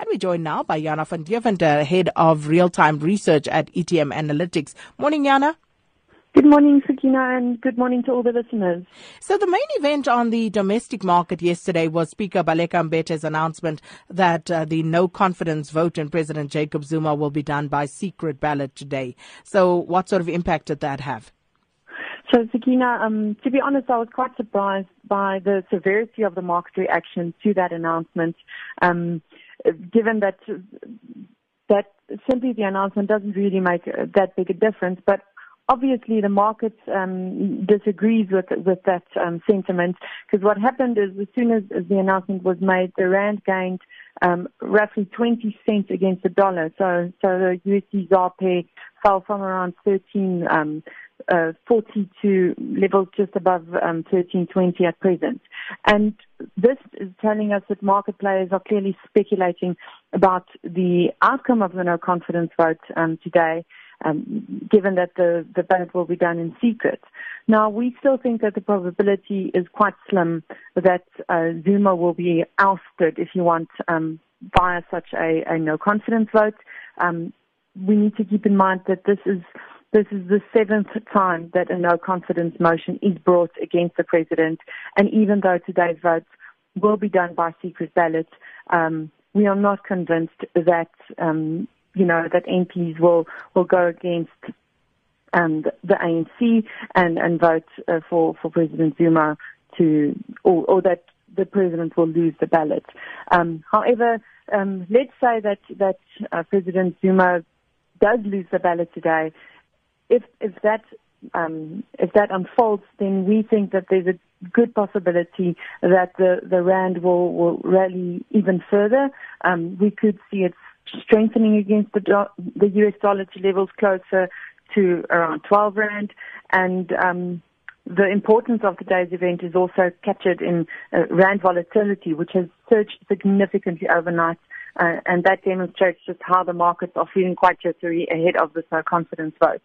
And we're joined now by Jana van Deventer, Head of Real-Time Research at ETM Analytics. Morning, Jana. Good morning, Sakina, and good morning to all the listeners. So the main event on the domestic market yesterday was Speaker Baleka Mbete's announcement that uh, the no confidence vote in President Jacob Zuma will be done by secret ballot today. So what sort of impact did that have? So, Sakina, um, to be honest, I was quite surprised by the severity of the market reaction to that announcement. Um, given that that simply the announcement doesn't really make that big a difference, but obviously the market um, disagrees with with that um, sentiment because what happened is as soon as, as, the announcement was made, the rand gained um, roughly 20 cents against the dollar. So so the USD ZAR pair fell from around 13 um, uh, 40 to levels just above um, 1320 at present. And this is telling us that market players are clearly speculating about the outcome of the no confidence vote um, today, um, given that the, the ballot will be done in secret. Now, we still think that the probability is quite slim that uh, Zuma will be ousted, if you want, um, via such a, a no confidence vote. Um, we need to keep in mind that this is this is the seventh time that a no confidence motion is brought against the president. And even though today's votes will be done by secret ballot, um, we are not convinced that, um, you know, that MPs will, will go against um, the ANC and, and vote uh, for, for President Zuma to, or, or that the president will lose the ballot. Um, however, um, let's say that that uh, President Zuma does lose the ballot today, if if that um, if that unfolds, then we think that there's a good possibility that the, the rand will, will rally even further. Um, we could see it strengthening against the do- the US dollar to levels closer to around 12 rand, and um, the importance of today's event is also captured in uh, rand volatility, which has surged significantly overnight. Uh, and that demonstrates just how the markets are feeling quite jittery ahead of no confidence vote.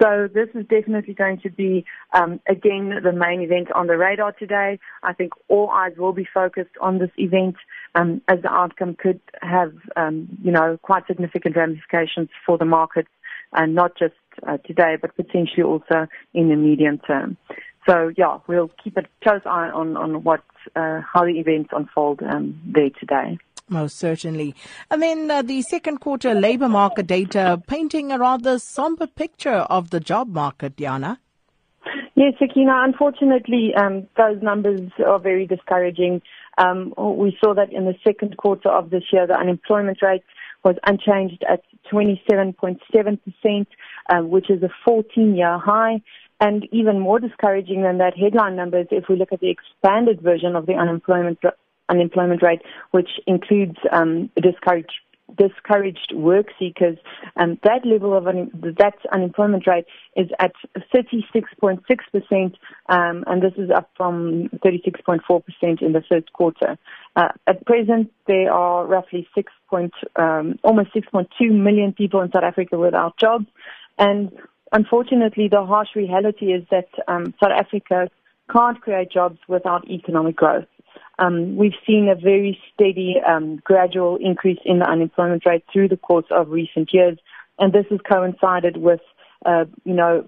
So this is definitely going to be, um, again, the main event on the radar today. I think all eyes will be focused on this event um, as the outcome could have, um, you know, quite significant ramifications for the markets, and not just uh, today, but potentially also in the medium term. So yeah, we'll keep a close eye on on what uh, how the events unfold um, there today. Most certainly. And then uh, the second quarter labor market data painting a rather somber picture of the job market, Diana. Yes, Sakina, unfortunately, um, those numbers are very discouraging. Um, we saw that in the second quarter of this year, the unemployment rate was unchanged at 27.7%, um, which is a 14 year high. And even more discouraging than that headline numbers, if we look at the expanded version of the unemployment unemployment rate, which includes um, discouraged discouraged work seekers, um, that level of un- that unemployment rate is at 36.6 percent, um, and this is up from 36.4 percent in the first quarter. Uh, at present, there are roughly 6. Point, um, almost 6.2 million people in South Africa without jobs, and unfortunately, the harsh reality is that um, South Africa can't create jobs without economic growth. Um, we've seen a very steady, um, gradual increase in the unemployment rate through the course of recent years, and this has coincided with, uh, you know,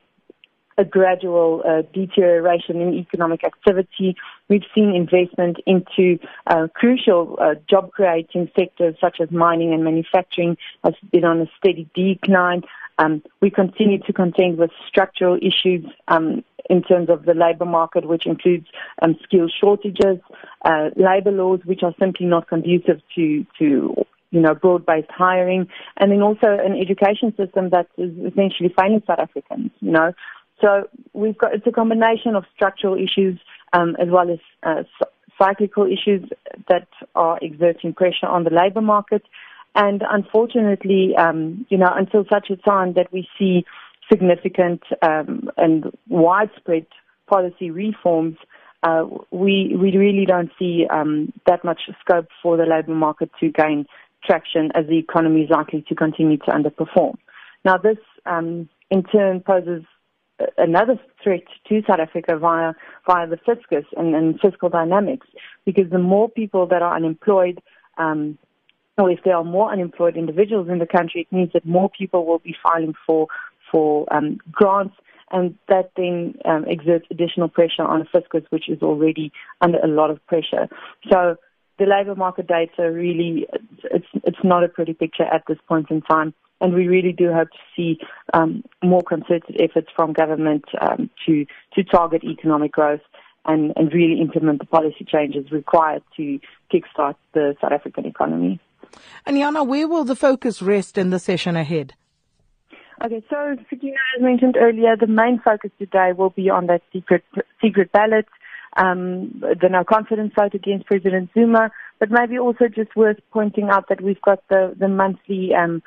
a gradual uh, deterioration in economic activity. We've seen investment into uh, crucial uh, job creating sectors such as mining and manufacturing has been on a steady decline. Um, we continue to contend with structural issues um, in terms of the labour market, which includes um, skill shortages, uh, labour laws which are simply not conducive to to you know broad-based hiring, and then also an education system that is essentially failing South Africans. You know, so we've got it's a combination of structural issues um, as well as uh, cyclical issues that are exerting pressure on the labour market. And unfortunately, um, you know, until such a time that we see significant um, and widespread policy reforms, uh, we we really don't see um, that much scope for the labour market to gain traction as the economy is likely to continue to underperform. Now, this um, in turn poses another threat to South Africa via via the fiscus and, and fiscal dynamics, because the more people that are unemployed, um, or if there are more unemployed individuals in the country, it means that more people will be filing for for um, grants, and that then um, exerts additional pressure on fiscus, which is already under a lot of pressure. So the labour market data really it's it's not a pretty picture at this point in time. And we really do hope to see um, more concerted efforts from government um, to to target economic growth and, and really implement the policy changes required to kickstart the South African economy. And Jana, where will the focus rest in the session ahead? Okay, so as mentioned earlier, the main focus today will be on that secret secret ballot, um, the no confidence vote against President Zuma, but maybe also just worth pointing out that we've got the the monthly um,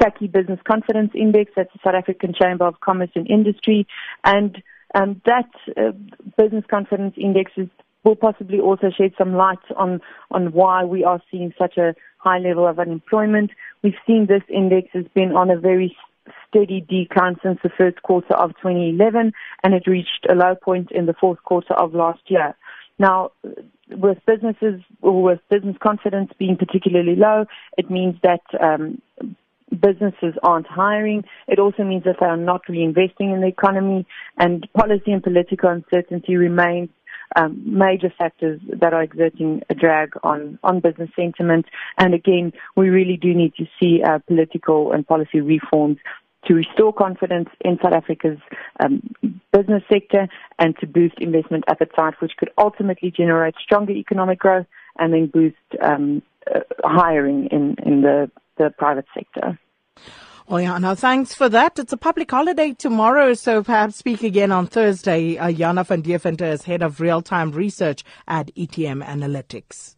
SACCI Business Confidence Index, that's the South African Chamber of Commerce and Industry, and um, that uh, business confidence index is, will possibly also shed some light on, on why we are seeing such a high level of unemployment. We've seen this index has been on a very steady decline since the first quarter of 2011 and it reached a low point in the fourth quarter of last year. Now, with businesses or with business confidence being particularly low, it means that um, businesses aren't hiring. It also means that they are not reinvesting in the economy, and policy and political uncertainty remain um, major factors that are exerting a drag on, on business sentiment. And again, we really do need to see uh, political and policy reforms to restore confidence in South Africa's um, business sector and to boost investment appetite, which could ultimately generate stronger economic growth and then boost um, uh, hiring in, in the the private sector. Oh yeah, now thanks for that. It's a public holiday tomorrow, so perhaps speak again on Thursday. Uh, Jana van Deventer is head of real-time research at ETM Analytics.